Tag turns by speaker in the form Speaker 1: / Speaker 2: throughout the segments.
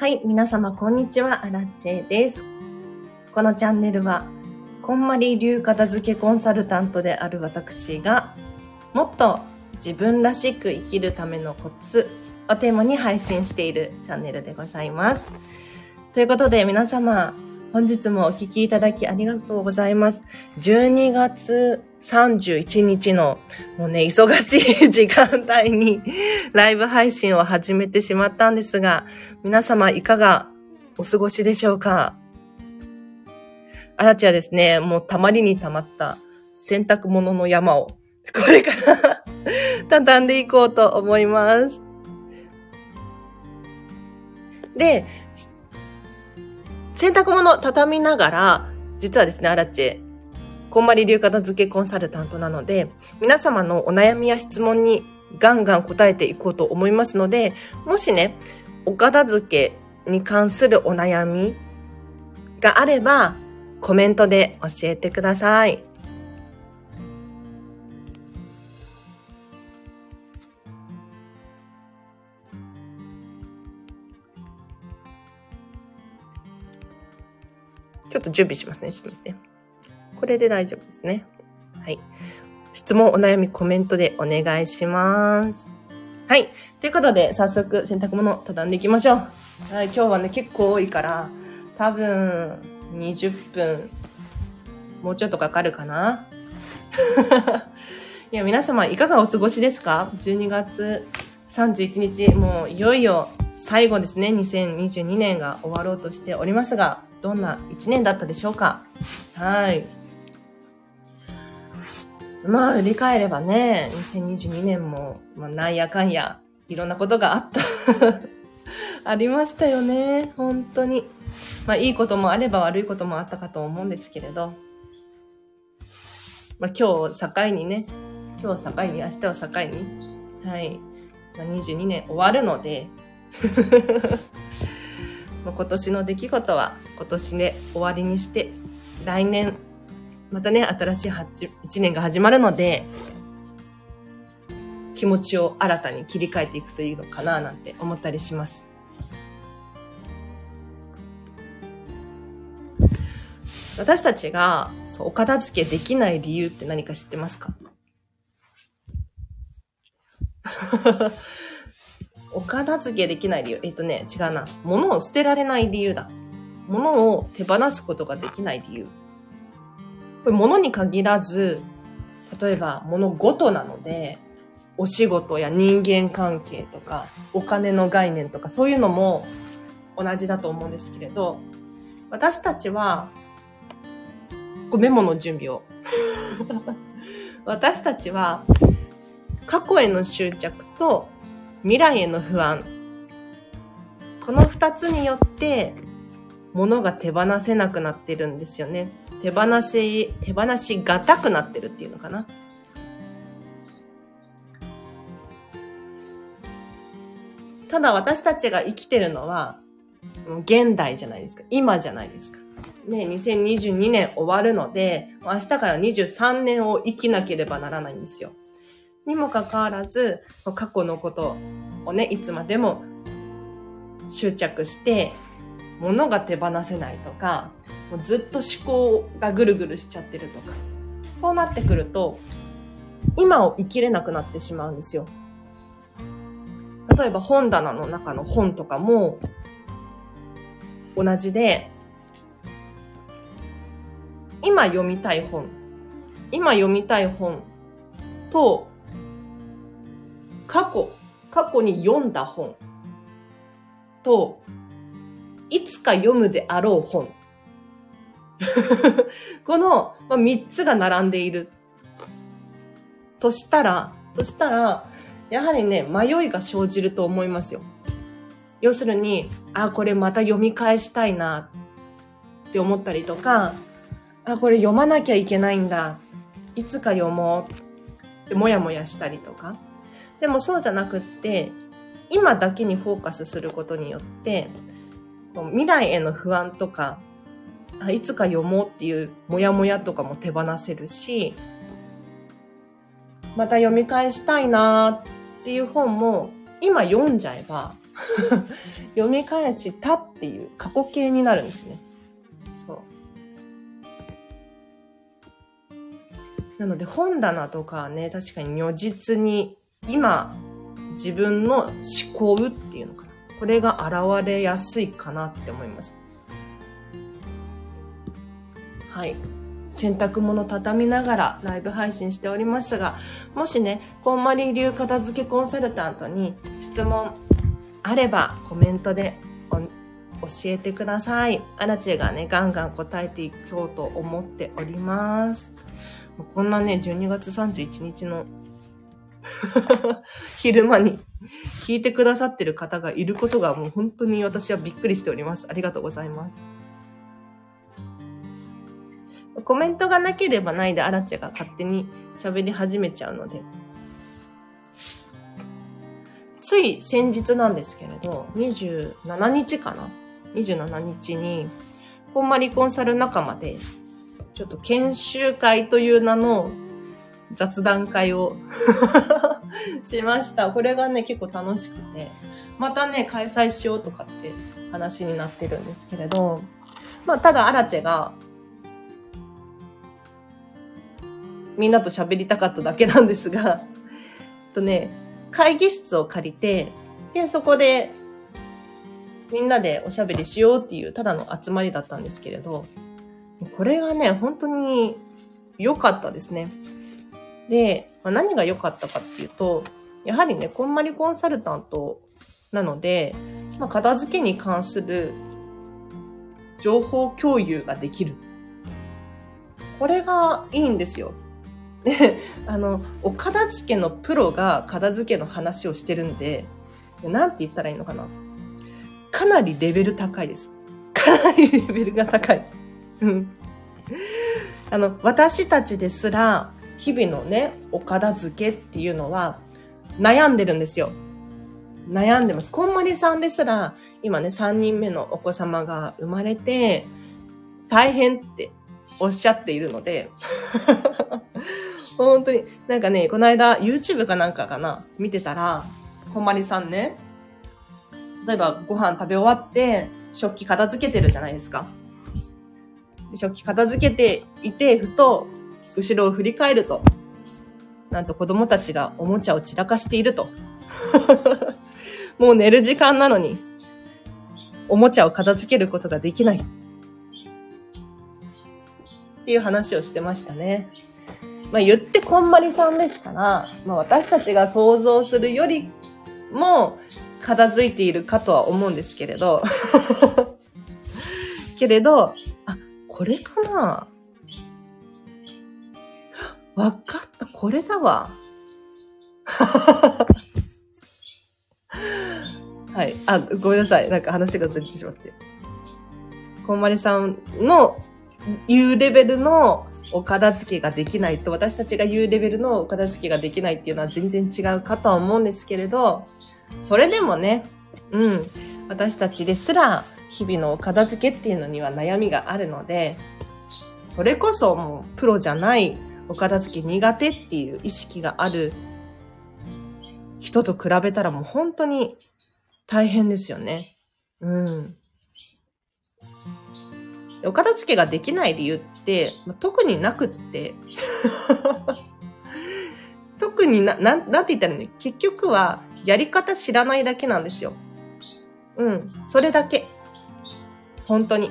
Speaker 1: はい、皆様こんにちは、アラチェです。このチャンネルは、こんまり流片付けコンサルタントである私が、もっと自分らしく生きるためのコツをテーマに配信しているチャンネルでございます。ということで皆様、本日もお聴きいただきありがとうございます。12月31日のもうね、忙しい時間帯に ライブ配信を始めてしまったんですが、皆様いかがお過ごしでしょうか？あらちはですね、もうたまりにたまった洗濯物の山を これから 畳んでいこうと思います。で、洗濯物畳みながら、実はですね、アラチェ、こんまり流片付けコンサルタントなので、皆様のお悩みや質問にガンガン答えていこうと思いますので、もしね、お片付けに関するお悩みがあれば、コメントで教えてください。ちょっと準備しますね。ちょっと待って。これで大丈夫ですね。はい。質問、お悩み、コメントでお願いします。はい。ということで、早速、洗濯物、畳んでいきましょう。はい。今日はね、結構多いから、多分、20分、もうちょっとかかるかな。いや、皆様、いかがお過ごしですか ?12 月31日、もういよいよ最後ですね。2022年が終わろうとしておりますが、どんな1年だったでしょうか？はい。まあ、振り返ればね、2022年も、まあ、なんやかんや、いろんなことがあった。ありましたよね、本当に。まあ、いいこともあれば悪いこともあったかと思うんですけれど。まあ、今日境にね、今日境に、明日を境に、はい、まあ、22年終わるので、もう今年の出来事は今年で終わりにして、来年またね、新しい一年が始まるので、気持ちを新たに切り替えていくといいのかななんて思ったりします。私たちがそうお片付けできない理由って何か知ってますか？お片付けできない理由。えっとね、違うな。物を捨てられない理由だ。物を手放すことができない理由。これ物に限らず、例えば物ごとなので、お仕事や人間関係とか、お金の概念とか、そういうのも同じだと思うんですけれど、私たちは、こメモの準備を。私たちは、過去への執着と未来への不安。この二つによって、物が手放せなくなってるんですよね。手放し、手放しがたくなってるっていうのかな。ただ私たちが生きてるのは、現代じゃないですか。今じゃないですか。ね、2022年終わるので、明日から23年を生きなければならないんですよ。にもかかわらず、過去のことをね、いつまでも執着して、物が手放せないとか、もうずっと思考がぐるぐるしちゃってるとか、そうなってくると、今を生きれなくなってしまうんですよ。例えば本棚の中の本とかも同じで、今読みたい本、今読みたい本と、過去、過去に読んだ本と、いつか読むであろう本 この、まあ、3つが並んでいる。としたら、としたら、やはりね、迷いが生じると思いますよ。要するに、あ、これまた読み返したいなって思ったりとか、あ、これ読まなきゃいけないんだ。いつか読もうってもやもやしたりとか。でもそうじゃなくって、今だけにフォーカスすることによって、未来への不安とか、いつか読もうっていうモヤモヤとかも手放せるし、また読み返したいなっていう本も今読んじゃえば 読み返したっていう過去形になるんですね。そう。なので本棚とかね、確かに如実に今自分の思考っていうのかな。これが現れやすいかなって思います。はい。洗濯物畳みながらライブ配信しておりますが、もしね、こんまり流片付けコンサルタントに質問あればコメントで教えてください。アラチェがね、ガンガン答えていこうと思っております。こんなね、12月31日の 昼間に聞いてくださってる方がいることがもう本当に私はびっくりしております。ありがとうございます。コメントがなければないでアラチェが勝手に喋り始めちゃうので。つい先日なんですけれど、27日かな ?27 日に、こんまりコンサル仲間で、ちょっと研修会という名の雑談会を しました。これがね、結構楽しくて、またね、開催しようとかって話になってるんですけれど、まあ、ただアラチェが、みんなと喋りたかっただけなんですが、とね、会議室を借りて、で、そこで、みんなでおしゃべりしようっていう、ただの集まりだったんですけれど、これがね、本当に良かったですね。で、まあ、何が良かったかっていうと、やはりね、こんまりコンサルタントなので、まあ、片付けに関する情報共有ができる。これがいいんですよ。で、あの、お片付けのプロが片付けの話をしてるんで、なんて言ったらいいのかな。かなりレベル高いです。かなりレベルが高い。うん。あの、私たちですら、日々のね、お片付けっていうのは、悩んでるんですよ。悩んでます。こんまりさんですら、今ね、3人目のお子様が生まれて、大変っておっしゃっているので、本当に、なんかね、この間 YouTube かなんかかな、見てたら、こんまりさんね、例えばご飯食べ終わって、食器片付けてるじゃないですか。食器片付けていて、ふと、後ろを振り返ると、なんと子供たちがおもちゃを散らかしていると。もう寝る時間なのに、おもちゃを片付けることができない。っていう話をしてましたね。まあ言ってこんまりさんですから、まあ私たちが想像するよりも片付いているかとは思うんですけれど、けれど、あ、これかな？わかった、これだわ。はい。あ、ごめんなさい。なんか話がずれてしまって。こんまりさんの言うレベルのお片付けができないと、私たちが言うレベルのお片付けができないっていうのは全然違うかとは思うんですけれど、それでもね、うん、私たちですら日々のお片付けっていうのには悩みがあるので、それこそもうプロじゃないお片付け苦手っていう意識がある人と比べたらもう本当に大変ですよね。うん。お片付けができない理由って、まあ、特になくって、特にな、なん、なんて言ったらね、結局はやり方知らないだけなんですよ。うん。それだけ。本当に。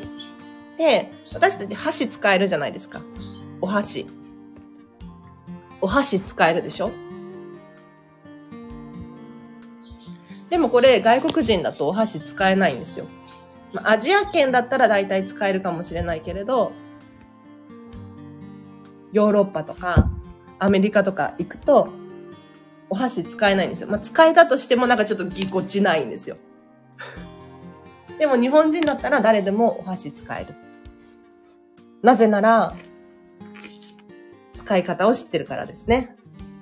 Speaker 1: で、私たち箸使えるじゃないですか。お箸。お箸使えるでしょ？でもこれ外国人だとお箸使えないんですよ。ま、アジア圏だったら大体使えるかもしれないけれど、ヨーロッパとかアメリカとか行くと、お箸使えないんですよ。まあ、使えたとしてもなんかちょっとぎこちないんですよ。でも日本人だったら誰でもお箸使える。なぜなら、使い方を知ってるからですね。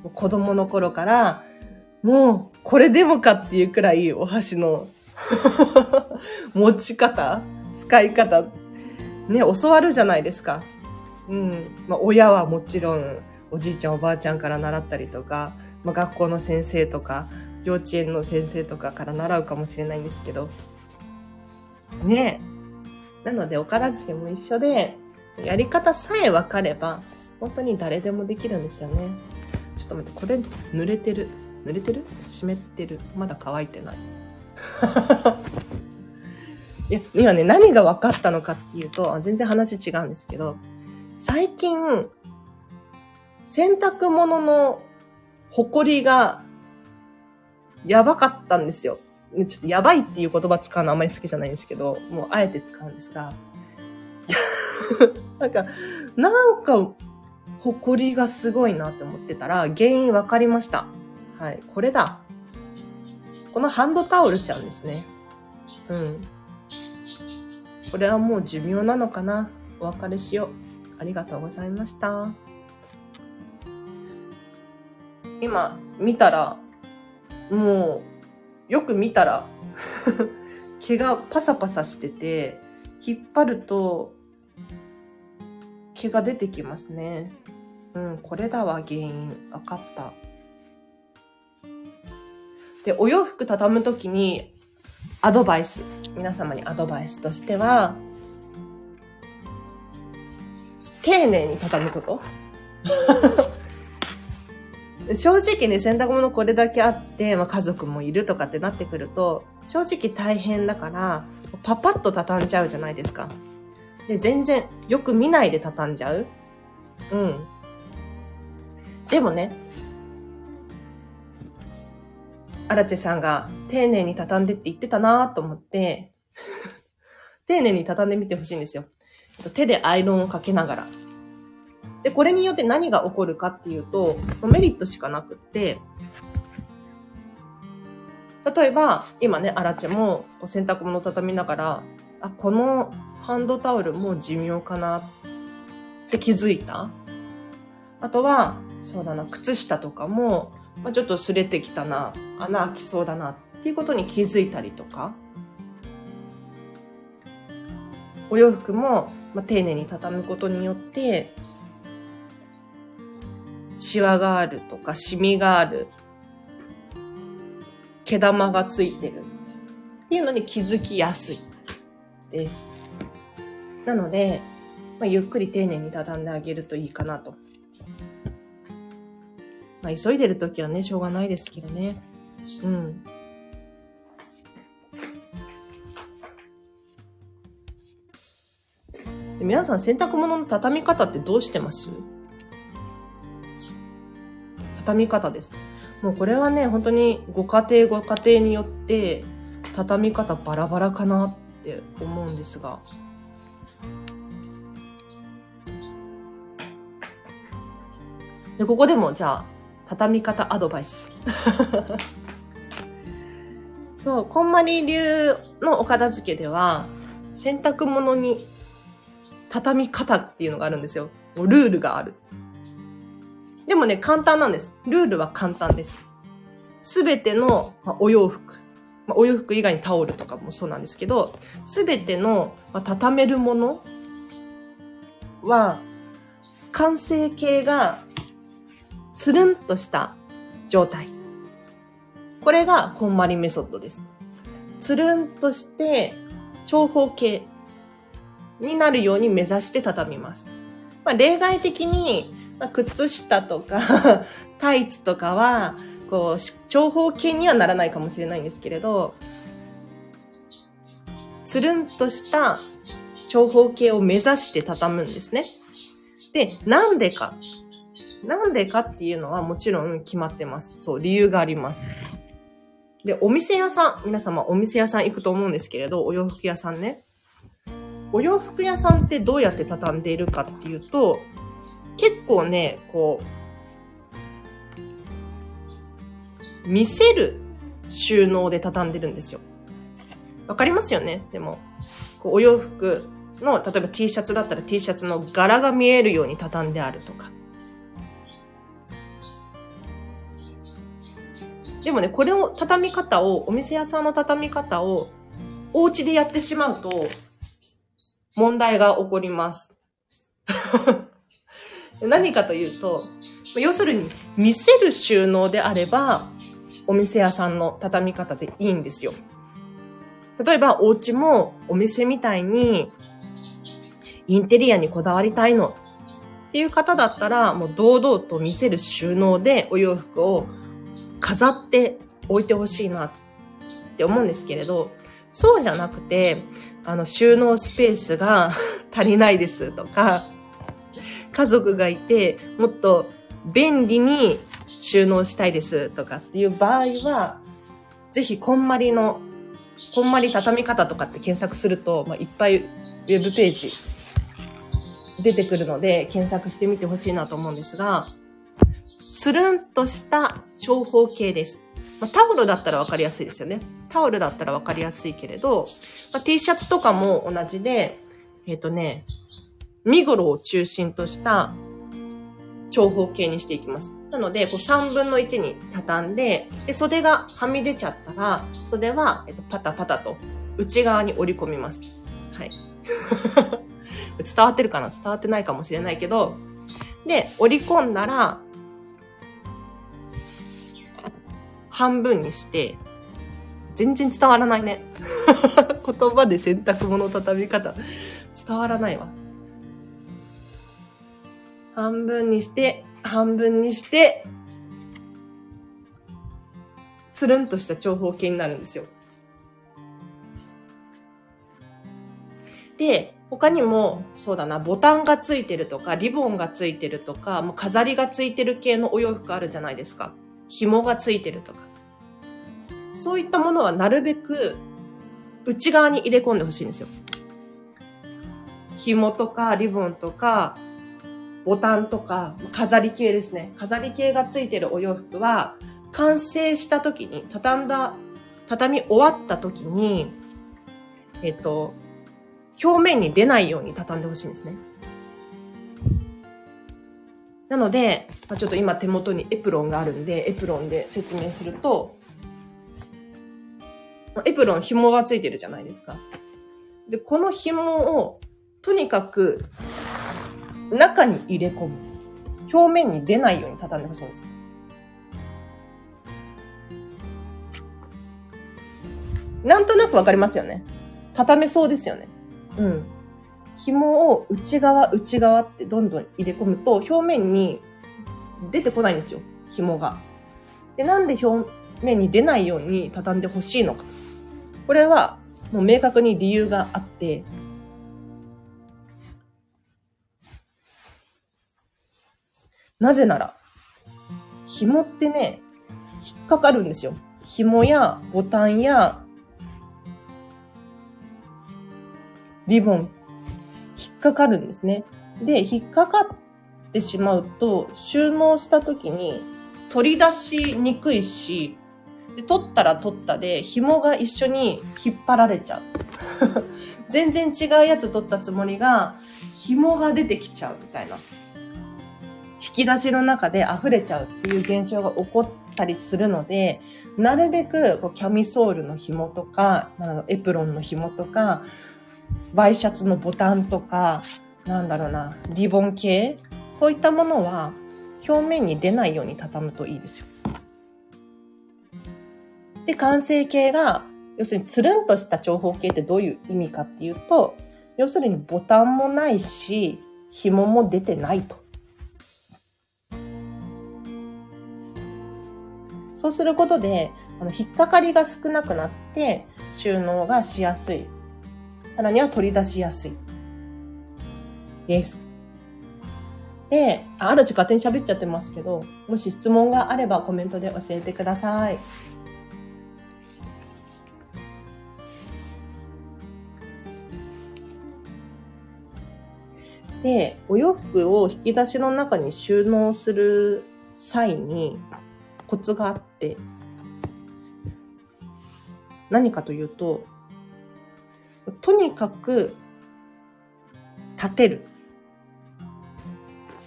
Speaker 1: もう子供の頃から、もうこれでもかっていうくらいお箸の持ち方、使い方、ね、教わるじゃないですか。うん。まあ、親はもちろん、おじいちゃんおばあちゃんから習ったりとか、まあ、学校の先生とか、幼稚園の先生とかから習うかもしれないんですけど。ねなので、お片付けも一緒で、やり方さえ分かれば、本当に誰でもできるんですよね。ちょっと待って、これ濡れてる？濡れてる？湿ってる？まだ乾いてない。いや、今ね、何が分かったのかっていうと、全然話違うんですけど、最近、洗濯物のほこりがやばかったんですよ。ちょっとやばいっていう言葉使うのあんまり好きじゃないんですけど、もうあえて使うんですが、なんか、なんか、ほこりがすごいなって思ってたら、原因分かりました。はい、これだ。このハンドタオルちゃんですね。うん。これはもう寿命なのかな？お別れしよう。ありがとうございました。今、見たら、もう、よく見たら 毛がパサパサしてて、引っ張ると、毛が出てきますね。うん、これだわ、原因。わかった。で、お洋服畳むときに、アドバイス。皆様にアドバイスとしては、丁寧に畳むこと。正直ね、洗濯物これだけあって、まあ、家族もいるとかってなってくると、正直大変だから、パパッと畳んじゃうじゃないですか。で、全然よく見ないで畳んじゃう。うん。でもね、アラチェさんが丁寧に畳んでって言ってたなと思って、丁寧に畳んでみてほしいんですよ。手でアイロンをかけながら。で、これによって何が起こるかっていうと、メリットしかなくって、例えば、今ね、アラチェも洗濯物を畳みながら、あ、このハンドタオルも寿命かなって気づいた。あとは、そうだな、靴下とかも、まあ、ちょっと擦れてきたな、穴開きそうだなっていうことに気づいたりとか、お洋服も、まあ、丁寧に畳むことによって、シワがあるとか、シミがある、毛玉がついてるっていうのに気づきやすい。です。なので、まあ、ゆっくり丁寧に畳んであげるといいかなと。まあ、急いでる時はね、しょうがないですけどね。うん。皆さん洗濯物の畳み方ってどうしてます？畳み方です。もうこれはね、本当にご家庭ご家庭によって畳み方バラバラかなって思うんですが。で、ここでもじゃあ、畳み方アドバイス。そう、こんまり流のお片付けでは、洗濯物に畳み方っていうのがあるんですよ。ルールがある。でもね、簡単なんです。ルールは簡単です。すべての、まあお洋服、まあお洋服以外にタオルとかもそうなんですけど、すべての、まあ畳めるものは、完成形がつるんとした状態。これがこんまりメソッドです。つるんとして長方形になるように目指して畳みます。まあ、例外的に、まあ、靴下とか タイツとかは、こう、長方形にはならないかもしれないんですけれど、つるんとした長方形を目指して畳むんですね。で、なんでかなんでかっていうのはもちろん決まってます。そう、理由があります。で、お店屋さん、皆様お店屋さん行くと思うんですけれど、お洋服屋さんね。お洋服屋さんってどうやって畳んでいるかっていうと、結構ね、こう、見せる収納で畳んでるんですよ。わかりますよね？でも、お洋服の、例えば T シャツだったら T シャツの柄が見えるように畳んであるとか。でもね、これを畳み方を、お店屋さんの畳み方を、お家でやってしまうと、問題が起こります。何かというと、要するに、見せる収納であれば、お店屋さんの畳み方でいいんですよ。例えば、お家もお店みたいに、インテリアにこだわりたいのっていう方だったら、もう堂々と見せる収納でお洋服を飾って置いてほしいなって思うんですけれど、そうじゃなくて、あの、収納スペースが 足りないですとか、家族がいて、もっと便利に収納したいですとかっていう場合は、ぜひ、こんまりの、こんまり畳み方とかって検索すると、まあ、いっぱいウェブページ出てくるので、検索してみてほしいなと思うんですが、つるんとした長方形です。まあ、タオルだったらわかりやすいですよね。タオルだったらわかりやすいけれど、まあ、T シャツとかも同じで、えっ、ー、とね、身ごろを中心とした長方形にしていきます。なので、こう3分の1に畳んで、で、袖がはみ出ちゃったら、袖は、えっと、パタパタと内側に折り込みます。はい。伝わってるかな？伝わってないかもしれないけど、で、折り込んだら、半分にして、全然伝わらないね。言葉で洗濯物畳み方、伝わらないわ。半分にして、半分にして、つるんとした長方形になるんですよ。で、他にも、そうだな、ボタンがついてるとか、リボンがついてるとか、もう飾りがついてる系のお洋服あるじゃないですか。紐がついてるとか。そういったものはなるべく内側に入れ込んでほしいんですよ。紐とかリボンとかボタンとか、飾り系ですね。飾り系がついてるお洋服は、完成した時に、畳んだ、畳み終わった時に、えっと、表面に出ないように畳んでほしいんですね。なので、まあ、ちょっと今手元にエプロンがあるんで、エプロンで説明すると、エプロン紐がついてるじゃないですか。で、この紐を、とにかく中に入れ込む。表面に出ないように畳んでほしいんです。なんとなくわかりますよね。畳めそうですよね。うん。紐を内側、内側ってどんどん入れ込むと、表面に出てこないんですよ。紐が。で、なんで表面に出ないように畳んでほしいのか。これは、もう明確に理由があって、なぜなら、紐ってね、引っかかるんですよ。紐やボタンやリボン、引っかかるんですね。で、引っかかってしまうと、収納した時に取り出しにくいし、で取ったら取ったで、紐が一緒に引っ張られちゃう。全然違うやつ取ったつもりが、紐が出てきちゃうみたいな。引き出しの中で溢れちゃうっていう現象が起こったりするので、なるべくこうキャミソールの紐とか、エプロンの紐とか、ワイシャツのボタンとか、なんだろうな、リボン系？こういったものは表面に出ないように畳むといいですよ。で、完成形が、要するにつるんとした長方形ってどういう意味かっていうと、要するにボタンもないし、紐も出てないと。そうすることで、あの、引っかかりが少なくなって、収納がしやすい。さらには取り出しやすい。です。で、あるち勝手に喋っちゃってますけど、もし質問があればコメントで教えてください。で、お洋服を引き出しの中に収納する際に、コツがあって、何かというと、とにかく立てる。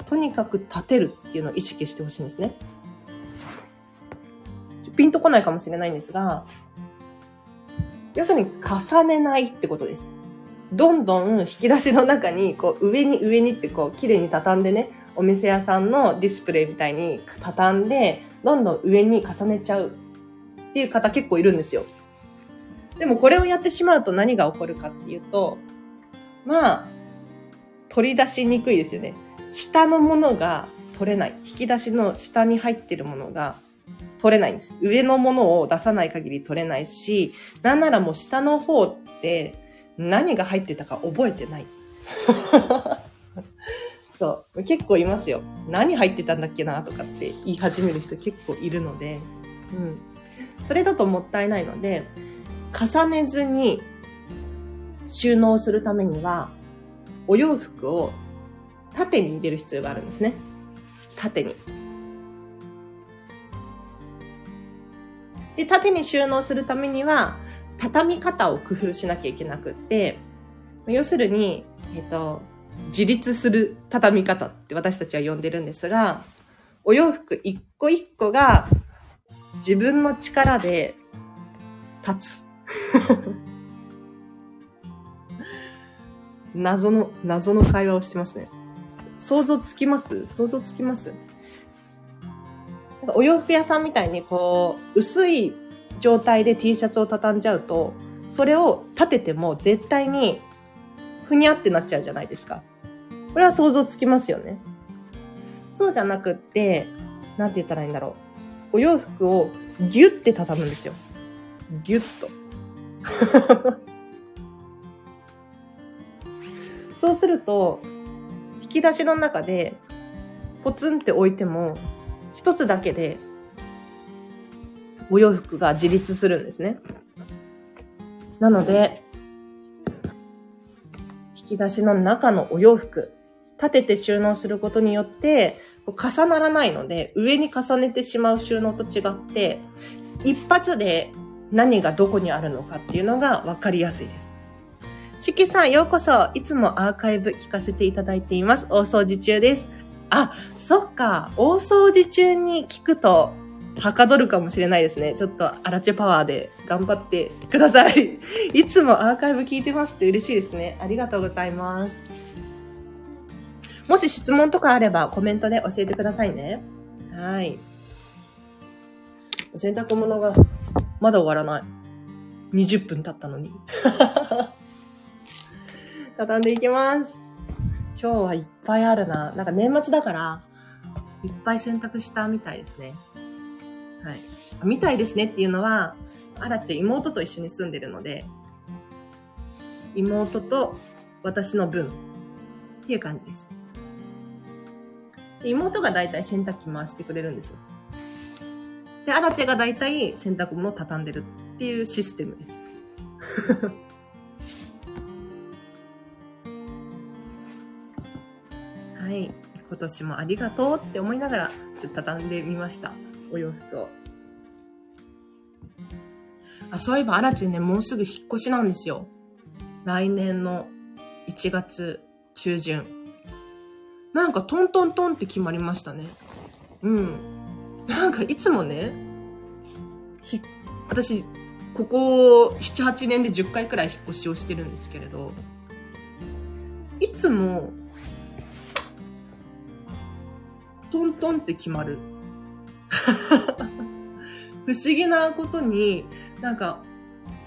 Speaker 1: とにかく立てるっていうのを意識してほしいんですね。ピンとこないかもしれないんですが、要するに重ねないってことです。どんどん引き出しの中に、こう上に上にってこう綺麗に畳んでね、お店屋さんのディスプレイみたいに畳んで、どんどん上に重ねちゃうっていう方結構いるんですよ。でもこれをやってしまうと何が起こるかっていうと、まあ、取り出しにくいですよね。下のものが取れない。引き出しの下に入ってるものが取れないんです。上のものを出さない限り取れないし、なんならもう下の方って何が入ってたか覚えてない。そう。結構いますよ。何入ってたんだっけなとかって言い始める人結構いるので、うん。それだともったいないので、重ねずに収納するためには、お洋服を縦に入れる必要があるんですね。縦に。で、縦に収納するためには、畳み方を工夫しなきゃいけなくって、要するに、えっと、自立する畳み方って私たちは呼んでるんですが、お洋服一個一個が自分の力で立つ。謎の、謎の会話をしてますね。想像つきます？想像つきます？お洋服屋さんみたいにこう、薄い状態で T シャツを畳んじゃうと、それを立てても絶対にふにゃってなっちゃうじゃないですか。これは想像つきますよね。そうじゃなくって、なんて言ったらいいんだろう。お洋服をギュッて畳むんですよ。ギュッと。そうすると、引き出しの中でポツンって置いても、一つだけでお洋服が自立するんですね。なので、引き出しの中のお洋服、立てて収納することによって、重ならないので、上に重ねてしまう収納と違って、一発で何がどこにあるのかっていうのが分かりやすいです。しきさん、ようこそ。いつもアーカイブ聞かせていただいています。大掃除中です。あ、そっか。大掃除中に聞くと、はかどるかもしれないですね。ちょっと、アラチェパワーで頑張ってください。いつもアーカイブ聞いてますって嬉しいですね。ありがとうございます。もし質問とかあればコメントで教えてくださいね。はい。洗濯物がまだ終わらない。20分経ったのに。畳んでいきます。今日はいっぱいあるな。なんか年末だから、いっぱい洗濯したみたいですね。はい。みたいですねっていうのは、あらち妹と一緒に住んでるので、妹と私の分っていう感じです。妹がだいたい洗濯機回してくれるんですよ。で、アラチェがだいたい洗濯物を畳んでるっていうシステムです。はい。今年もありがとうって思いながら、ちょっと畳んでみました。お洋服を。あ、そういえば、アラチンね、もうすぐ引っ越しなんですよ。来年の1月中旬。なんかトントントンって決まりましたね。うん。なんかいつもね、私、ここ7、8年で10回くらい引っ越しをしてるんですけれど、いつもトントンって決まる。不思議なことに、なんか、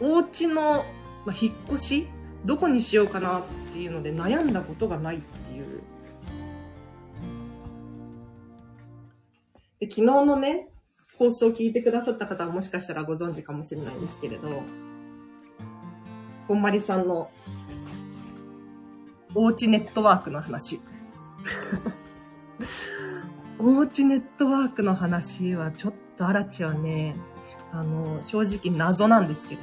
Speaker 1: お家の、まあ、引っ越しどこにしようかなっていうので悩んだことがないで昨日のね、放送を聞いてくださった方はもしかしたらご存知かもしれないんですけれど、こんまりさんのおうちネットワークの話。おうちネットワークの話はちょっとアラチはね、あの、正直謎なんですけれ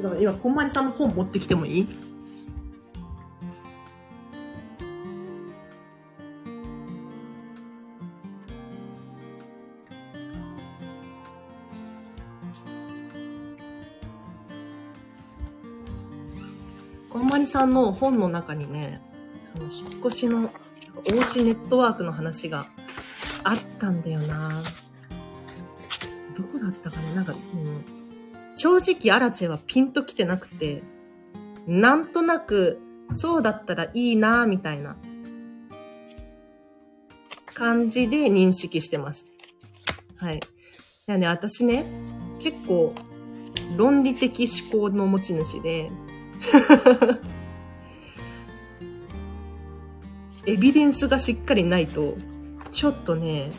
Speaker 1: ど。ちょっと今、こんまりさんの本持ってきてもいい？さんの本の中にね、その引っ越しのおうちネットワークの話があったんだよな。どこだったかな？なんか、うん、正直アラチェはピンと来てなくて、なんとなく、そうだったらいいなみたいな感じで認識してます。はい。やね、私ね、結構、論理的思考の持ち主で、エビデンスがしっかりないと、ちょっとね、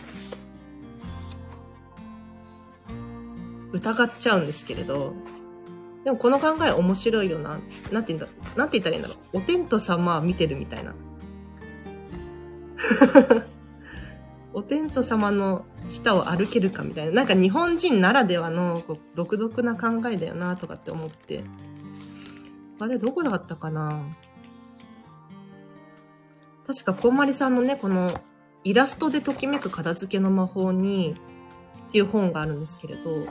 Speaker 1: 疑っちゃうんですけれど、でもこの考え面白いよな。なんて言うんだ、なんて言ったらいいんだろう。お天道様見てるみたいな。お天道様の下を歩けるかみたいな。なんか日本人ならではの独特な考えだよなとかって思って。あれどこだったかな？確かこんまりさんのね、このイラストでときめく片付けの魔法にっていう本があるんですけれど、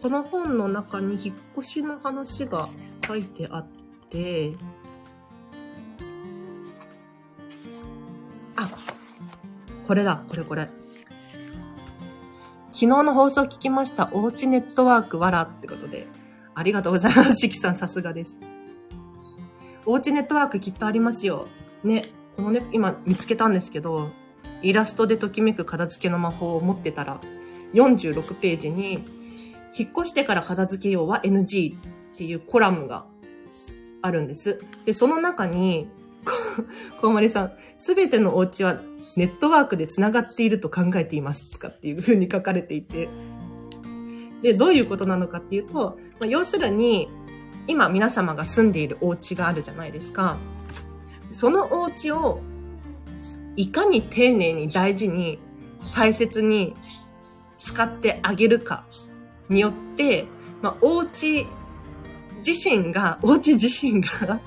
Speaker 1: この本の中に引っ越しの話が書いてあって、あ、これだ、これこれ。昨日の放送聞きました。おうちネットワークわらってことで。ありがとうございます。しきさんさすがです。おうちネットワークきっとありますよ。ね。このね、今見つけたんですけど、イラストでときめく片付けの魔法を持ってたら、46ページに、引っ越してから片付けようは NG っていうコラムがあるんです。で、その中に、こうまりさん、すべてのお家はネットワークで繋がっていると考えていますとかっていう風に書かれていて。で、どういうことなのかっていうと、まあ、要するに、今皆様が住んでいるお家があるじゃないですか。そのお家をいかに丁寧に大事に大切に使ってあげるかによって、まあ、お家自身が、お家自身が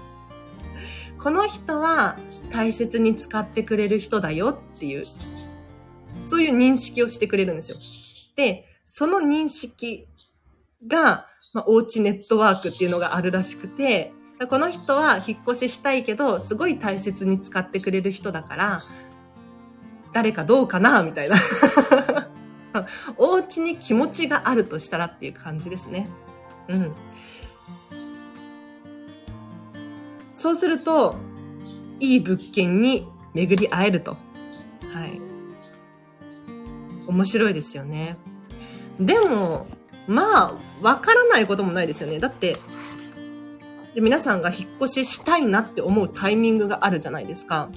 Speaker 1: この人は大切に使ってくれる人だよっていう、そういう認識をしてくれるんですよ。で、その認識が、まあ、おうちネットワークっていうのがあるらしくて、この人は引っ越ししたいけど、すごい大切に使ってくれる人だから、誰かどうかなみたいな。お家に気持ちがあるとしたらっていう感じですね。うん。そうすると、いい物件に巡り会えると。はい。面白いですよね。でも、まあ、わからないこともないですよね。だって、で皆さんが引っ越ししたいなって思うタイミングがあるじゃないですか。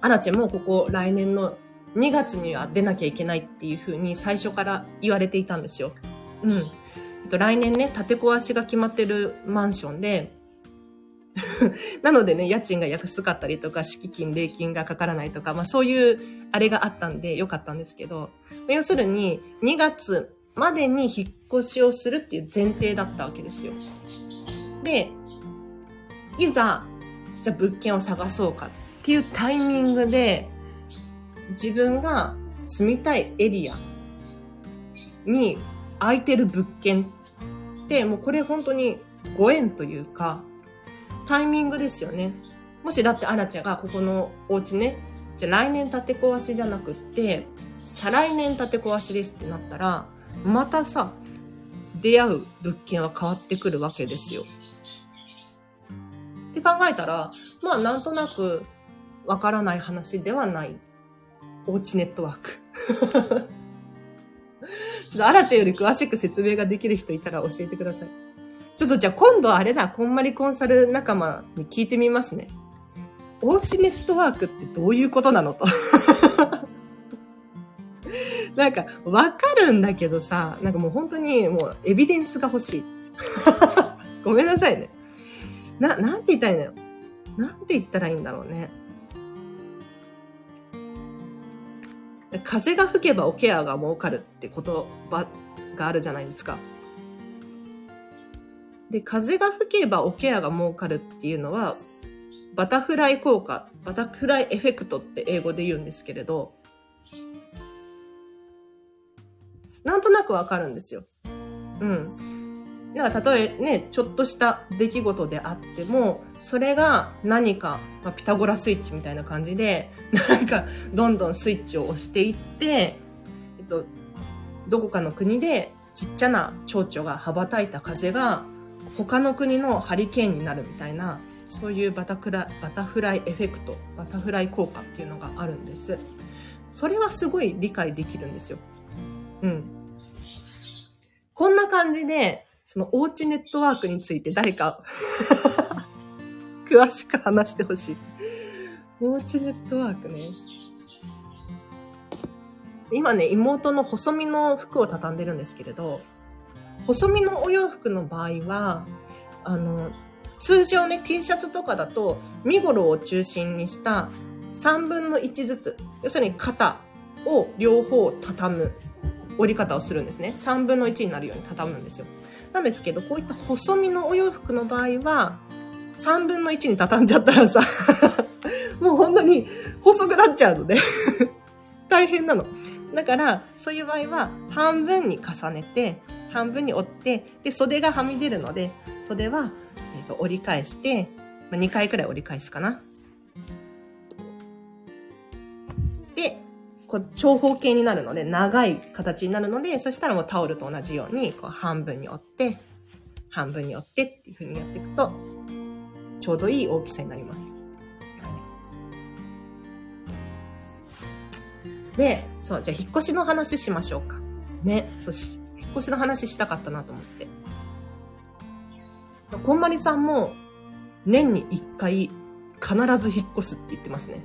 Speaker 1: アラチェもここ来年の2月には出なきゃいけないっていうふうに最初から言われていたんですよ。うん。来年ね、建て壊しが決まってるマンションで、なのでね、家賃が安かったりとか、敷金、礼金がかからないとか、まあそういうあれがあったんでよかったんですけど、要するに2月までに引っ越しをするっていう前提だったわけですよ。で、いざ、じゃあ物件を探そうかっていうタイミングで、自分が住みたいエリアに空いてる物件って、もうこれ本当にご縁というか、タイミングですよね。もしだってアラチャがここのお家ね、じゃ来年建て壊しじゃなくって、再来年建て壊しですってなったら、またさ、出会う物件は変わってくるわけですよ。って考えたら、まあなんとなくわからない話ではない。おうちネットワーク。ちょっとアラチェより詳しく説明ができる人いたら教えてください。ちょっとじゃあ今度あれだ、こんまりコンサル仲間に聞いてみますね。おうちネットワークってどういうことなのと。なんか、わかるんだけどさ、なんかもう本当にもうエビデンスが欲しい。ごめんなさいね。な、なんて言ったらいいのよ。なんて言ったらいいんだろうね。風が吹けばおケアが儲かるって言葉があるじゃないですか。で、風が吹けばおケアが儲かるっていうのは、バタフライ効果、バタフライエフェクトって英語で言うんですけれど、なんとなくわかるんですよ。うん。だから、例えね、ちょっとした出来事であっても、それが何か、まあ、ピタゴラスイッチみたいな感じで、なんか、どんどんスイッチを押していって、えっと、どこかの国でちっちゃな蝶々が羽ばたいた風が、他の国のハリケーンになるみたいな、そういうバタフラバタフライエフェクト、バタフライ効果っていうのがあるんです。それはすごい理解できるんですよ。うん。こんな感じで、そのおうちネットワークについて誰か詳しく話してほしい。おうちネットワークね。今ね、妹の細身の服を畳んでるんですけれど、細身のお洋服の場合は、あの、通常ね、T シャツとかだと、身頃を中心にした3分の1ずつ、要するに肩を両方畳む折り方をするんですね。3分の1になるように畳むんですよ。なんですけど、こういった細身のお洋服の場合は、3分の1に畳んじゃったらさ、もう本当に細くなっちゃうので 大変なの。だから、そういう場合は、半分に重ねて、半分に折って、で、袖がはみ出るので、袖は、えーと、折り返して、まあ、2回くらい折り返すかな。こう長方形になるので、長い形になるので、そしたらもうタオルと同じように、こう半分に折って、半分に折ってっていう風にやっていくと、ちょうどいい大きさになります。で、そう、じゃあ引っ越しの話しましょうか。ね、そうし、引っ越しの話したかったなと思って。こんまりさんも年に一回必ず引っ越すって言ってますね。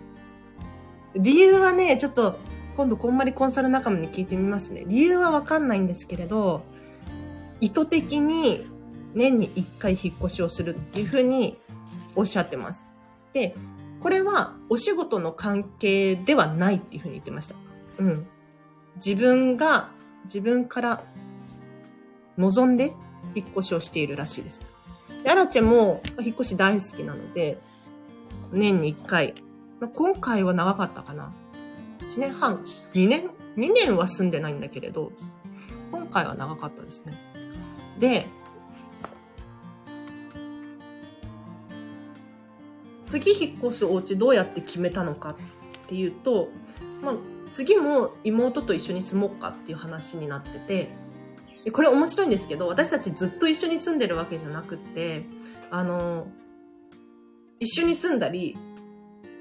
Speaker 1: 理由はね、ちょっと今度こんまりコンサル仲間に聞いてみますね。理由はわかんないんですけれど、意図的に年に一回引っ越しをするっていうふうにおっしゃってます。で、これはお仕事の関係ではないっていうふうに言ってました。うん。自分が、自分から望んで引っ越しをしているらしいです。で、アラチェも引っ越し大好きなので、年に1回。まあ、今回は長かったかな。1年半 ?2 年 ?2 年は住んでないんだけれど、今回は長かったですね。で、次引っ越すお家どうやって決めたのかっていうと、まあ、次も妹と一緒に住もうかっていう話になってて、でこれ面白いんですけど、私たちずっと一緒に住んでるわけじゃなくて、あの、一緒に住んだり、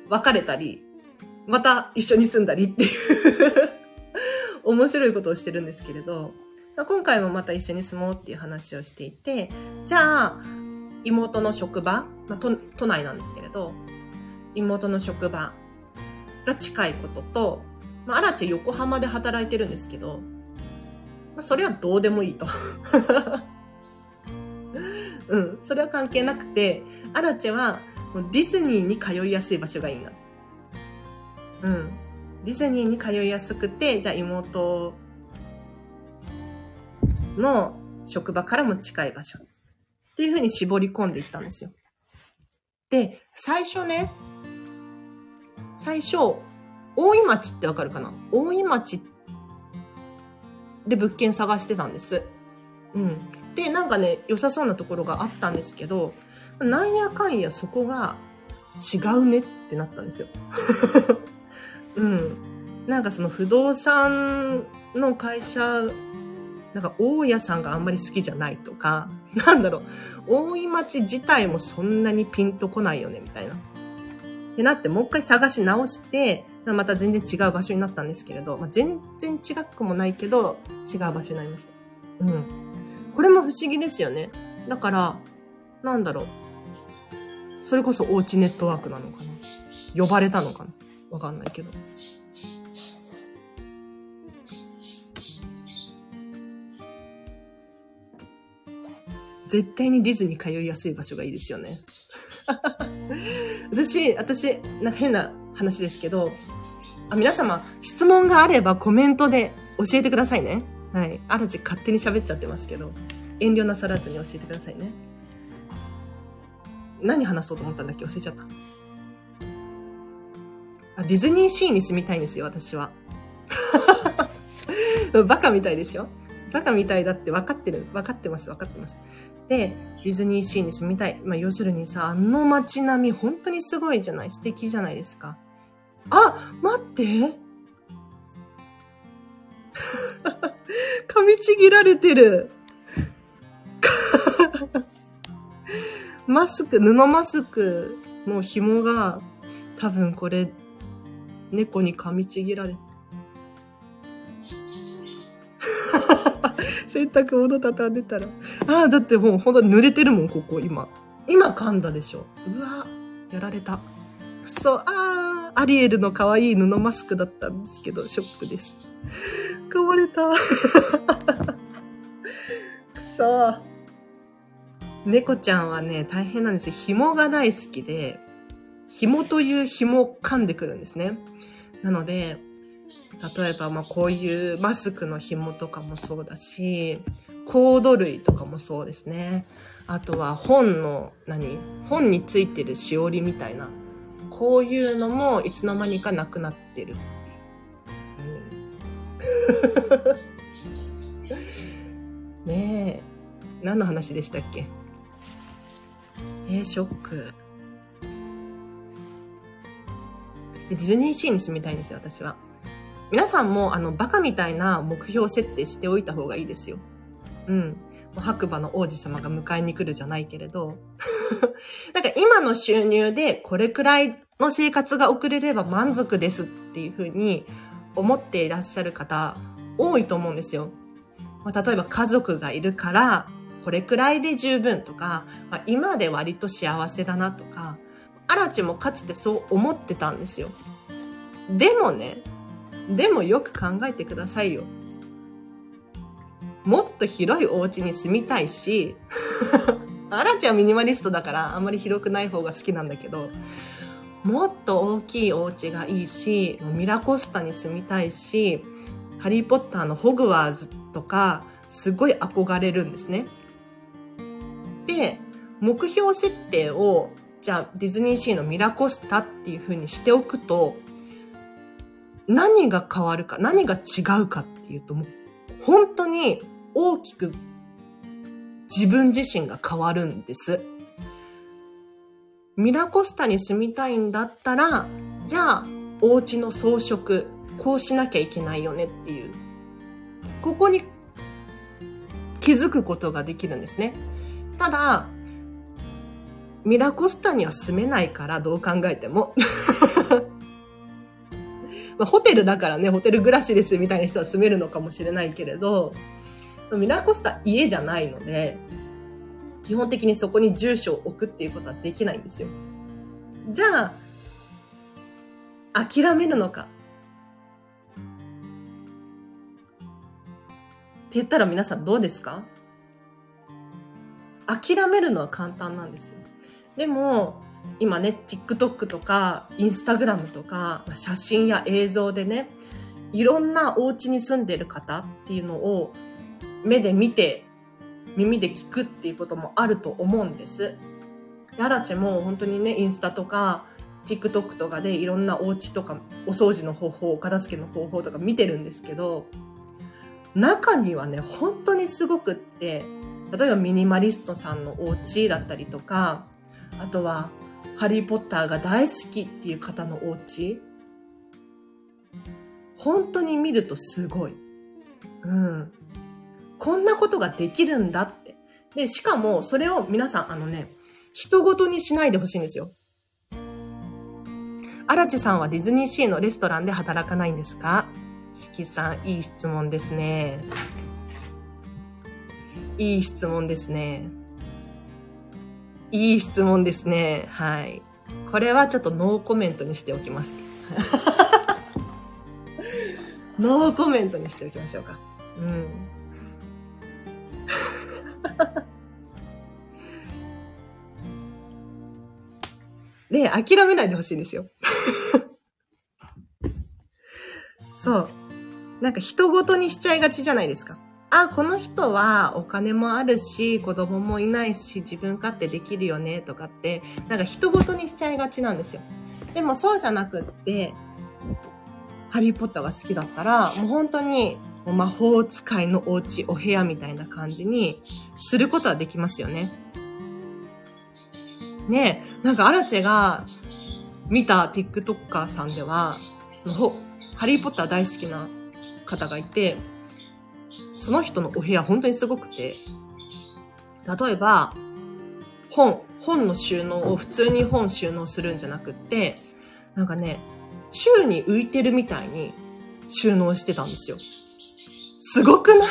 Speaker 1: 別れたり、また一緒に住んだりっていう 面白いことをしてるんですけれど、今回もまた一緒に住もうっていう話をしていて、じゃあ、妹の職場、まあ、都都内なんですけれど、妹の職場が近いことと、まあ、アラチェ横浜で働いてるんですけど、まあ、それはどうでもいいと。うん、それは関係なくて、アラチェはディズニーに通いやすい場所がいいな。うん。ディズニーに通いやすくて、じゃあ妹の職場からも近い場所。っていうふうに絞り込んでいったんですよ。で、最初ね、最初、大井町ってわかるかな？大井町で物件探してたんです。うん。で、なんかね、良さそうなところがあったんですけど、なんやかんやそこが違うねってなったんですよ。うん。なんかその不動産の会社なんか大家さんがあんまり好きじゃないとか、なんだろう、大井町自体もそんなにピンとこないよね、みたいな。ってなって、もう一回探し直して、また全然違う場所になったんですけれど、まあ、全然違くもないけど、違う場所になりました。うん。これも不思議ですよね。だから、なんだろう。それこそおうちネットワークなのかな？呼ばれたのかな？わかんないけど。絶対にディズニー通いやすい場所がいいですよね。私、私、なんか変な話ですけど、あ皆様、質問があればコメントで教えてくださいね。はい。あらち勝手に喋っちゃってますけど、遠慮なさらずに教えてくださいね。何話そうと思ったんだっけ忘れちゃった。あ、ディズニーシーに住みたいんですよ、私は。バカみたいでしょバカみたいだって分かってる。分かってます、分かってます。で、ディズニーシーに住みたい。まあ、要するにさ、あの街並み、本当にすごいじゃない素敵じゃないですか。あ待って 噛みちぎられてる。マスク、布マスクの紐が、多分これ、猫に噛みちぎられ洗濯物畳んでたら。ああ、だってもうほんと濡れてるもん、ここ、今。今噛んだでしょ。うわ、やられた。くそ、ああ、アリエルの可愛い布マスクだったんですけど、ショックです。噛まれた。くそ。猫ちゃんはね、大変なんですよ。紐が大好きで、紐という紐を噛んでくるんですね。なので、例えば、まあ、こういうマスクの紐とかもそうだし、コード類とかもそうですね。あとは本の、何本についてるしおりみたいな。こういうのもいつの間にかなくなってる。うん、ねえ。何の話でしたっけ？えー、ショック。ディズニーシーに住みたいんですよ、私は。皆さんも、あの、バカみたいな目標設定しておいた方がいいですよ。うん。白馬の王子様が迎えに来るじゃないけれど。なんか今の収入でこれくらいの生活が送れれば満足ですっていうふうに思っていらっしゃる方多いと思うんですよ。まあ、例えば家族がいるからこれくらいで十分とか、まあ、今で割と幸せだなとか、アラチもかつてそう思ってたんですよ。でもね、でもよく考えてくださいよ。もっと広いお家に住みたいし、アラチはミニマリストだからあんまり広くない方が好きなんだけど、もっと大きいお家がいいし、ミラコスタに住みたいし、ハリーポッターのホグワーズとか、すごい憧れるんですね。目標設定を、じゃあディズニーシーのミラコスタっていう風にしておくと、何が変わるか、何が違うかっていうと、もう本当に大きく自分自身が変わるんです。ミラコスタに住みたいんだったら、じゃあ、お家の装飾、こうしなきゃいけないよねっていう。ここに気づくことができるんですね。ただ、ミラコスタには住めないから、どう考えても。まあ、ホテルだからね、ホテル暮らしですみたいな人は住めるのかもしれないけれど、ミラコスタ家じゃないので、基本的にそこに住所を置くっていうことはできないんですよ。じゃあ、諦めるのか。って言ったら皆さんどうですか？諦めるのは簡単なんですよ。でも、今ね、TikTok とか、Instagram とか、写真や映像でね、いろんなお家に住んでる方っていうのを目で見て、耳で聞くっていうこともあると思うんです。アラチェも本当にね、インスタとか、TikTok とかでいろんなお家とか、お掃除の方法、お片付けの方法とか見てるんですけど、中にはね、本当にすごくって、例えばミニマリストさんのお家だったりとか、あとはハリーポッターが大好きっていう方のお家本当に見るとすごい。うん。こんなことができるんだって。で、しかも、それを皆さん、あのね、人ごとにしないでほしいんですよ。荒地さんはディズニーシーのレストランで働かないんですか？しきさん、いい質問ですね。いい質問ですね。いい質問ですね。はい。これはちょっとノーコメントにしておきます。ノーコメントにしておきましょうか。うん。で、諦めないでほしいんですよ。そう。なんか人ごとにしちゃいがちじゃないですか。あ、この人はお金もあるし、子供もいないし、自分勝手できるよね、とかって、なんか人ごとにしちゃいがちなんですよ。でもそうじゃなくって、ハリーポッターが好きだったら、もう本当に魔法使いのお家、お部屋みたいな感じにすることはできますよね。ねえ、なんかアラチェが見た TikToker さんでは、ハリーポッター大好きな方がいて、その人のお部屋本当にすごくて、例えば、本、本の収納を普通に本収納するんじゃなくって、なんかね、宙に浮いてるみたいに収納してたんですよ。すごくない？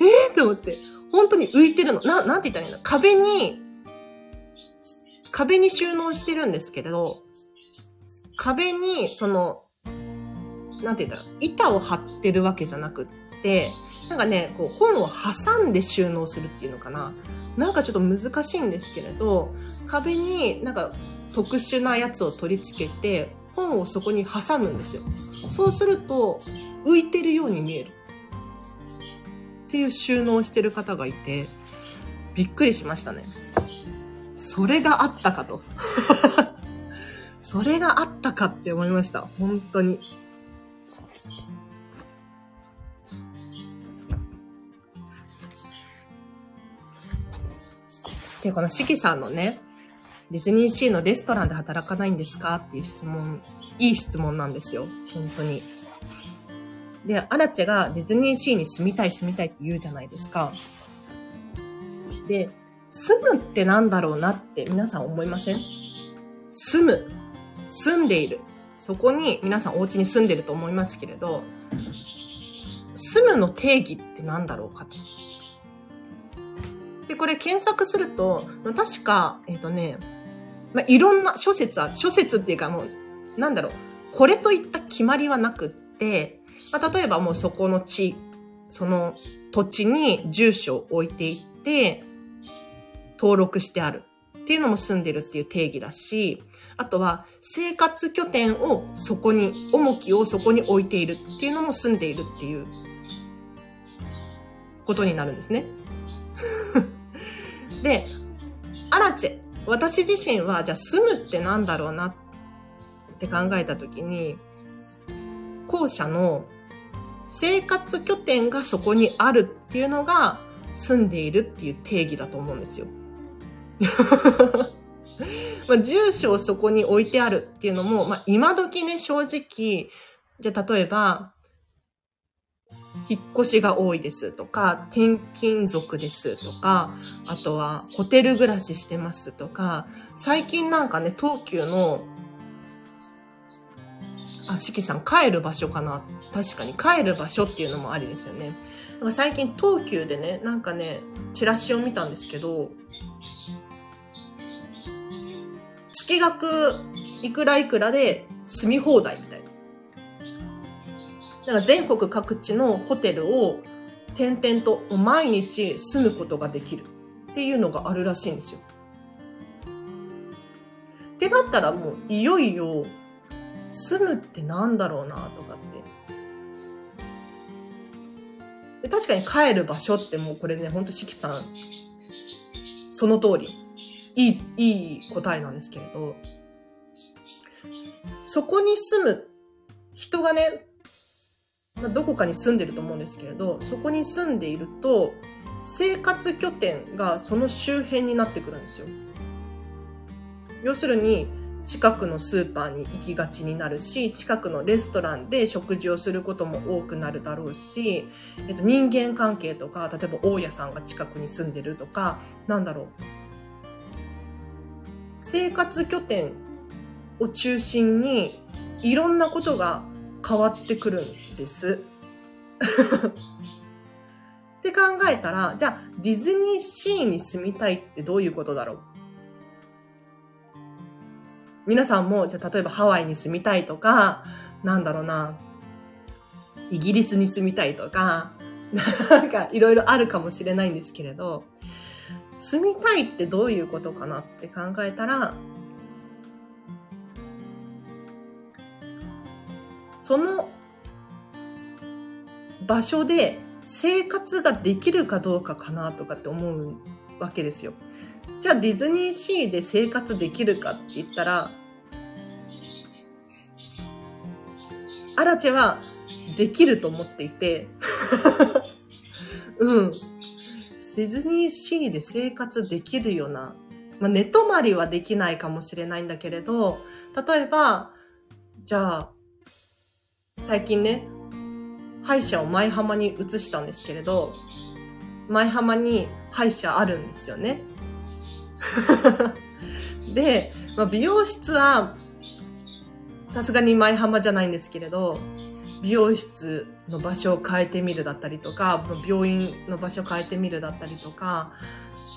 Speaker 1: ええと思って。本当に浮いてるの。な、なんて言ったらいいの？壁に、壁に収納してるんですけれど、壁に、その、なんて言ったら、板を張ってるわけじゃなくって、なんかね、こう本を挟んで収納するっていうのかな。なんかちょっと難しいんですけれど、壁になんか特殊なやつを取り付けて、本をそこに挟むんですよ。そうすると、浮いてるように見える。っていう収納してる方がいて、びっくりしましたね。それがあったかと。それがあったかって思いました。本当に。で、このしきさんのね、ディズニーシーのレストランで働かないんですか？っていう質問、いい質問なんですよ。本当に。で、アラチェがディズニーシーに住みたい住みたいって言うじゃないですか。で、住むってなんだろうなって皆さん思いません？住む。住んでいる。そこに皆さんお家に住んでると思いますけれど、住むの定義って何だろうかと。で、これ検索すると、確か、えっ、ー、とね、まあ、いろんな諸説は、諸説っていうかもう、なんだろう、これといった決まりはなくって、まあ、例えばもうそこの地、その土地に住所を置いていって、登録してある。っていうのも住んでるっていう定義だし、あとは生活拠点をそこに、重きをそこに置いている。っていうのも住んでいるっていうことになるんですね。で、アラチェ。私自身は、じゃあ住むってなんだろうなって考えたときに、後者の生活拠点がそこにあるっていうのが住んでいるっていう定義だと思うんですよ。まあ、住所をそこに置いてあるっていうのも、まあ、今時ね、正直、じゃあ例えば、引っ越しが多いですとか、転勤族ですとか、あとはホテル暮らししてますとか、最近なんかね、東急の、あ、しきさん帰る場所かな？確かに帰る場所っていうのもありですよね。なんか最近東急でね、なんかね、チラシを見たんですけど、月額いくらいくらで住み放題みたいな。だから全国各地のホテルを点々と毎日住むことができるっていうのがあるらしいんですよ。ってなったらもういよいよ住むってなんだろうなとかって。で確かに帰る場所ってもうこれね、ほんとしきさん、その通り、いい、いい答えなんですけれど、そこに住む人がね、どこかに住んでると思うんですけれど、そこに住んでいると、生活拠点がその周辺になってくるんですよ。要するに、近くのスーパーに行きがちになるし、近くのレストランで食事をすることも多くなるだろうし、えっと、人間関係とか、例えば大家さんが近くに住んでるとか、なんだろう。生活拠点を中心に、いろんなことが変わってくるんです。って考えたら、じゃあディズニーシーに住みたいってどういうことだろう？皆さんも、じゃあ例えばハワイに住みたいとか、なんだろうな、イギリスに住みたいとか、なんかいろいろあるかもしれないんですけれど、住みたいってどういうことかなって考えたら、その場所で生活ができるかどうかかなとかって思うわけですよ。じゃあディズニーシーで生活できるかって言ったら、アラチェはできると思っていて、うん。ディズニーシーで生活できるような、まあ、寝泊まりはできないかもしれないんだけれど、例えば、じゃあ、最近ね、歯医者を舞浜に移したんですけれど、舞浜に歯医者あるんですよね。で、まあ、美容室は、さすがに舞浜じゃないんですけれど、美容室の場所を変えてみるだったりとか、病院の場所を変えてみるだったりとか、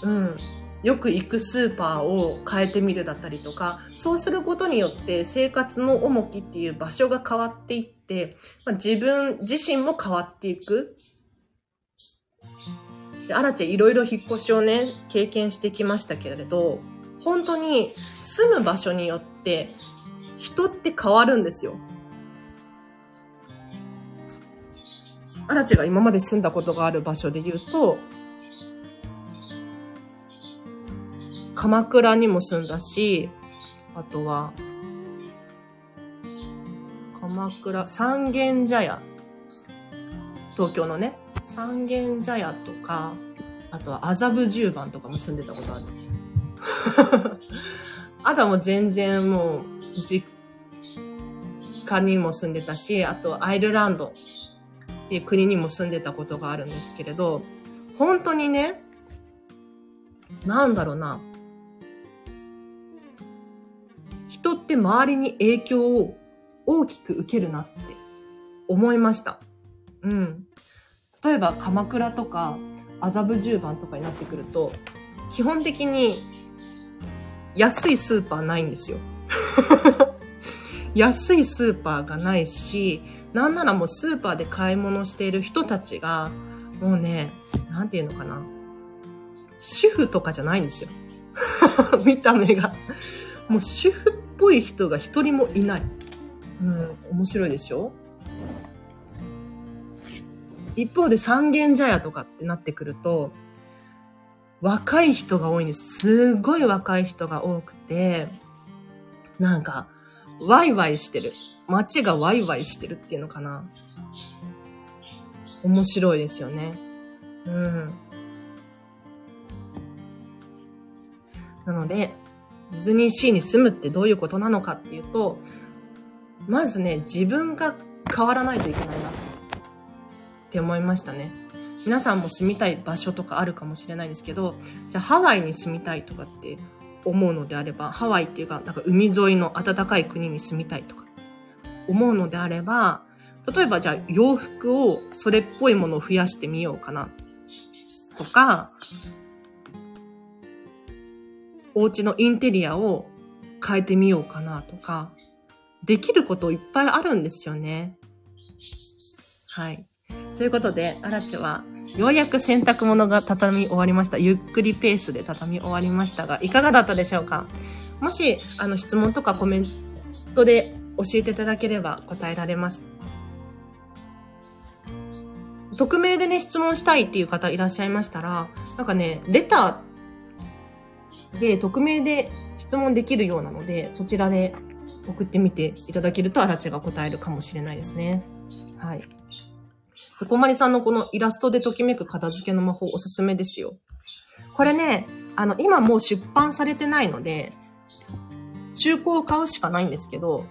Speaker 1: うん。よく行くスーパーを変えてみるだったりとか、そうすることによって生活の重きっていう場所が変わっていって、まあ、自分自身も変わっていく。で、アラチェいろいろ引っ越しをね、経験してきましたけれど、本当に住む場所によって人って変わるんですよ。アラチェが今まで住んだことがある場所で言うと、鎌倉にも住んだし、あとは、鎌倉、三軒茶屋。東京のね、三軒茶屋とか、あとは麻布十番とかも住んでたことある。あとはもう全然もう、実家にも住んでたし、あとアイルランドっていう国にも住んでたことがあるんですけれど、本当にね、なんだろうな。人って周りに影響を大きく受けるなって思いました。うん。例えば鎌倉とか麻布十番とかになってくると、基本的に安いスーパーないんですよ。安いスーパーがないし、なんならもうスーパーで買い物している人たちが、もうね、なんていうのかな。主婦とかじゃないんですよ。見た目が。もう主婦ぽい人が一人もいない。うん、面白いでしょ？一方で三軒茶屋とかってなってくると、若い人が多いんです。すごい若い人が多くて、なんか、ワイワイしてる。街がワイワイしてるっていうのかな。面白いですよね。うん。なので、ディズニーシーに住むってどういうことなのかっていうと、まずね、自分が変わらないといけないなって思いましたね。皆さんも住みたい場所とかあるかもしれないんですけど、じゃあハワイに住みたいとかって思うのであれば、ハワイっていうか、なんか海沿いの暖かい国に住みたいとか思うのであれば、例えばじゃあ洋服をそれっぽいものを増やしてみようかなとか、お家のインテリアを変えてみようかなとか、できることいっぱいあるんですよね。はい。ということで、アラチは、ようやく洗濯物が畳み終わりました。ゆっくりペースで畳み終わりましたが、いかがだったでしょうか？もし、あの、質問とかコメントで教えていただければ答えられます。匿名でね、質問したいっていう方いらっしゃいましたら、なんかね、レターで匿名で質問できるようなので、そちらで送ってみていただけると、あらちが答えるかもしれないですね。はい。こまりさんのこのイラストでときめく片付けの魔法おすすめですよ。これね、あの、今もう出版されてないので、中古を買うしかないんですけど、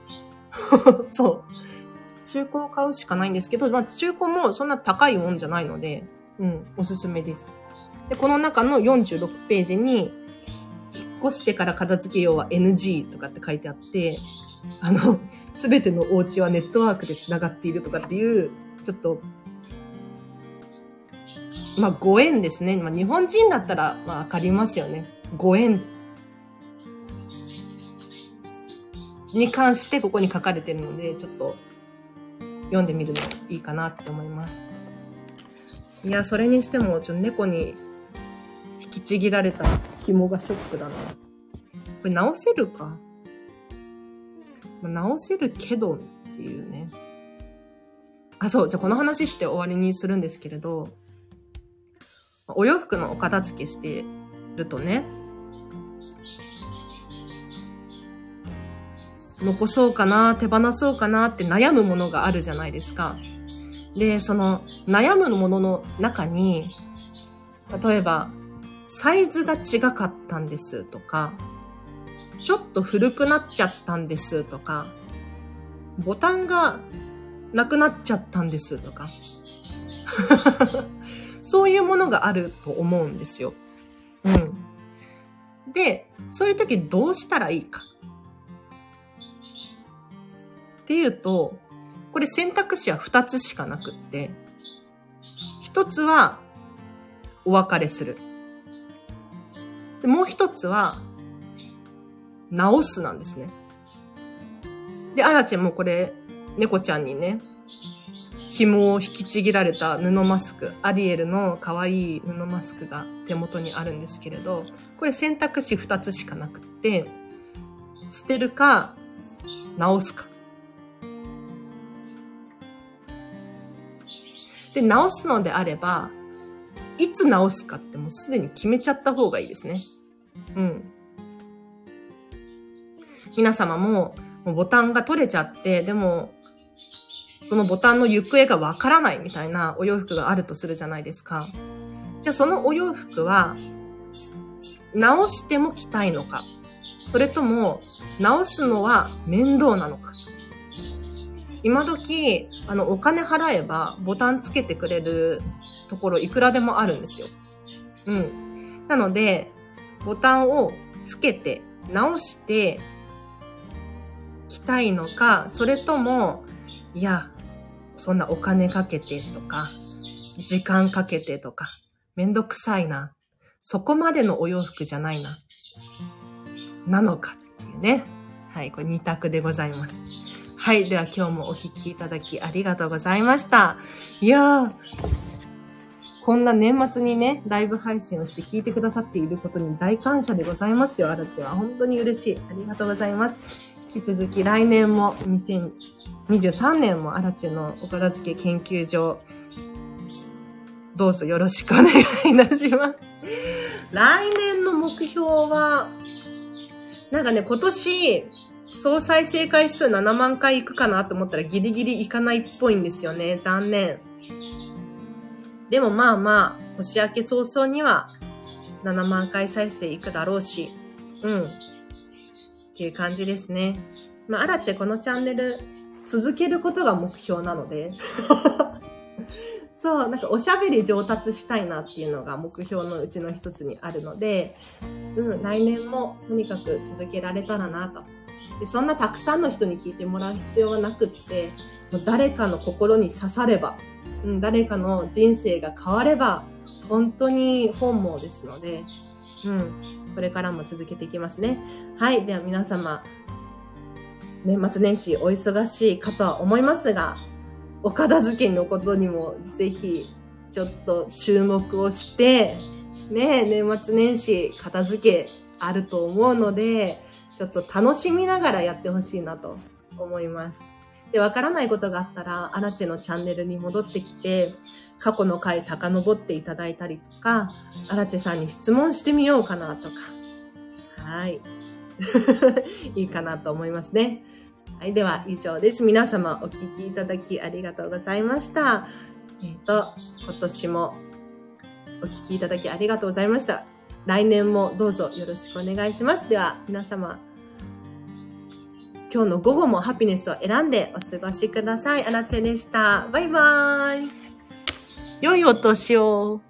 Speaker 1: そう。中古を買うしかないんですけど、まあ、中古もそんな高いもんじゃないので、うん、おすすめです。で、この中の46ページに、越してから片付けようは NG とかって書いてあって、あの、すべてのお家はネットワークで繋がっているとかっていう、ちょっとまあ、ご縁ですね。まあ、日本人だったら、まあ、わかりますよね。ご縁に関してここに書かれてるので、ちょっと読んでみるのいいかなって思います。いや、それにしても、ちょっと猫にきちぎられた紐がショックだな。これ直せるか？直せるけどっていうね。あ、そう。じゃあこの話して終わりにするんですけれど、お洋服のお片付けしてるとね、残そうかな、手放そうかなって悩むものがあるじゃないですか。で、その悩むものの中に、例えば、サイズが違かったんですとか、ちょっと古くなっちゃったんですとか、ボタンがなくなっちゃったんですとか。そういうものがあると思うんですよ。うん。で、そういう時どうしたらいいか。っていうと、これ選択肢は2つしかなくって、1つはお別れする。でもう1つは直すなんですね。で、アラチェもこれ、猫ちゃんにね、紐を引きちぎられた布マスク、アリエルの可愛い布マスクが手元にあるんですけれど、これ選択肢2つしかなくって、捨てるか、直すか。で、直すのであれば、いつ直すかってもうすでに決めちゃった方がいいですね。うん。皆様も、もうボタンが取れちゃって、でも、そのボタンの行方がわからないみたいなお洋服があるとするじゃないですか。じゃあそのお洋服は、直しても着たいのか、それとも直すのは面倒なのか。今時、あの、お金払えばボタンつけてくれるところいくらでもあるんですよ。うん。なので、ボタンをつけて、直して、着たいのか、それとも、いや、そんなお金かけてとか、時間かけてとか、めんどくさいな。そこまでのお洋服じゃないな。なのかっていうね。はい、これ二択でございます。はい、では今日もお聴きいただきありがとうございました。いやー、こんな年末にね、ライブ配信をして聞いてくださっていることに大感謝でございますよ、あらては。本当に嬉しい。ありがとうございます。引き続き来年も2023年もアラチのお片付け研究所どうぞよろしくお願いいたします。来年の目標は、なんかね、今年、総再生回数7万回いくかなと思ったらギリギリいかないっぽいんですよね。残念。でもまあまあ、年明け早々には7万回再生いくだろうし、うん。っていう感じですね。まあ、アラチェこのチャンネル続けることが目標なので そう、なんかおしゃべり上達したいなっていうのが目標のうちの一つにあるので、うん、来年もとにかく続けられたらなと。でそんなたくさんの人に聞いてもらう必要はなくって、もう誰かの心に刺されば、うん、誰かの人生が変われば、本当に本望ですので、うん、これからも続けていきますね。はい。では皆様、年末年始お忙しいかとは思いますが、お片付けのことにもぜひちょっと注目をして、ね、年末年始片付けあると思うので、ちょっと楽しみながらやってほしいなと思います。で、わからないことがあったら、アラチェのチャンネルに戻ってきて、過去の回遡っていただいたりとか、アラチェさんに質問してみようかなとか。はい。いいかなと思いますね。はい。では、以上です。皆様お聞きいただきありがとうございました。えっ、と、今年もお聞きいただきありがとうございました。来年もどうぞよろしくお願いします。では、皆様、今日の午後もハピネスを選んでお過ごしください。アラチェでした。バイバーイ。良いお年を。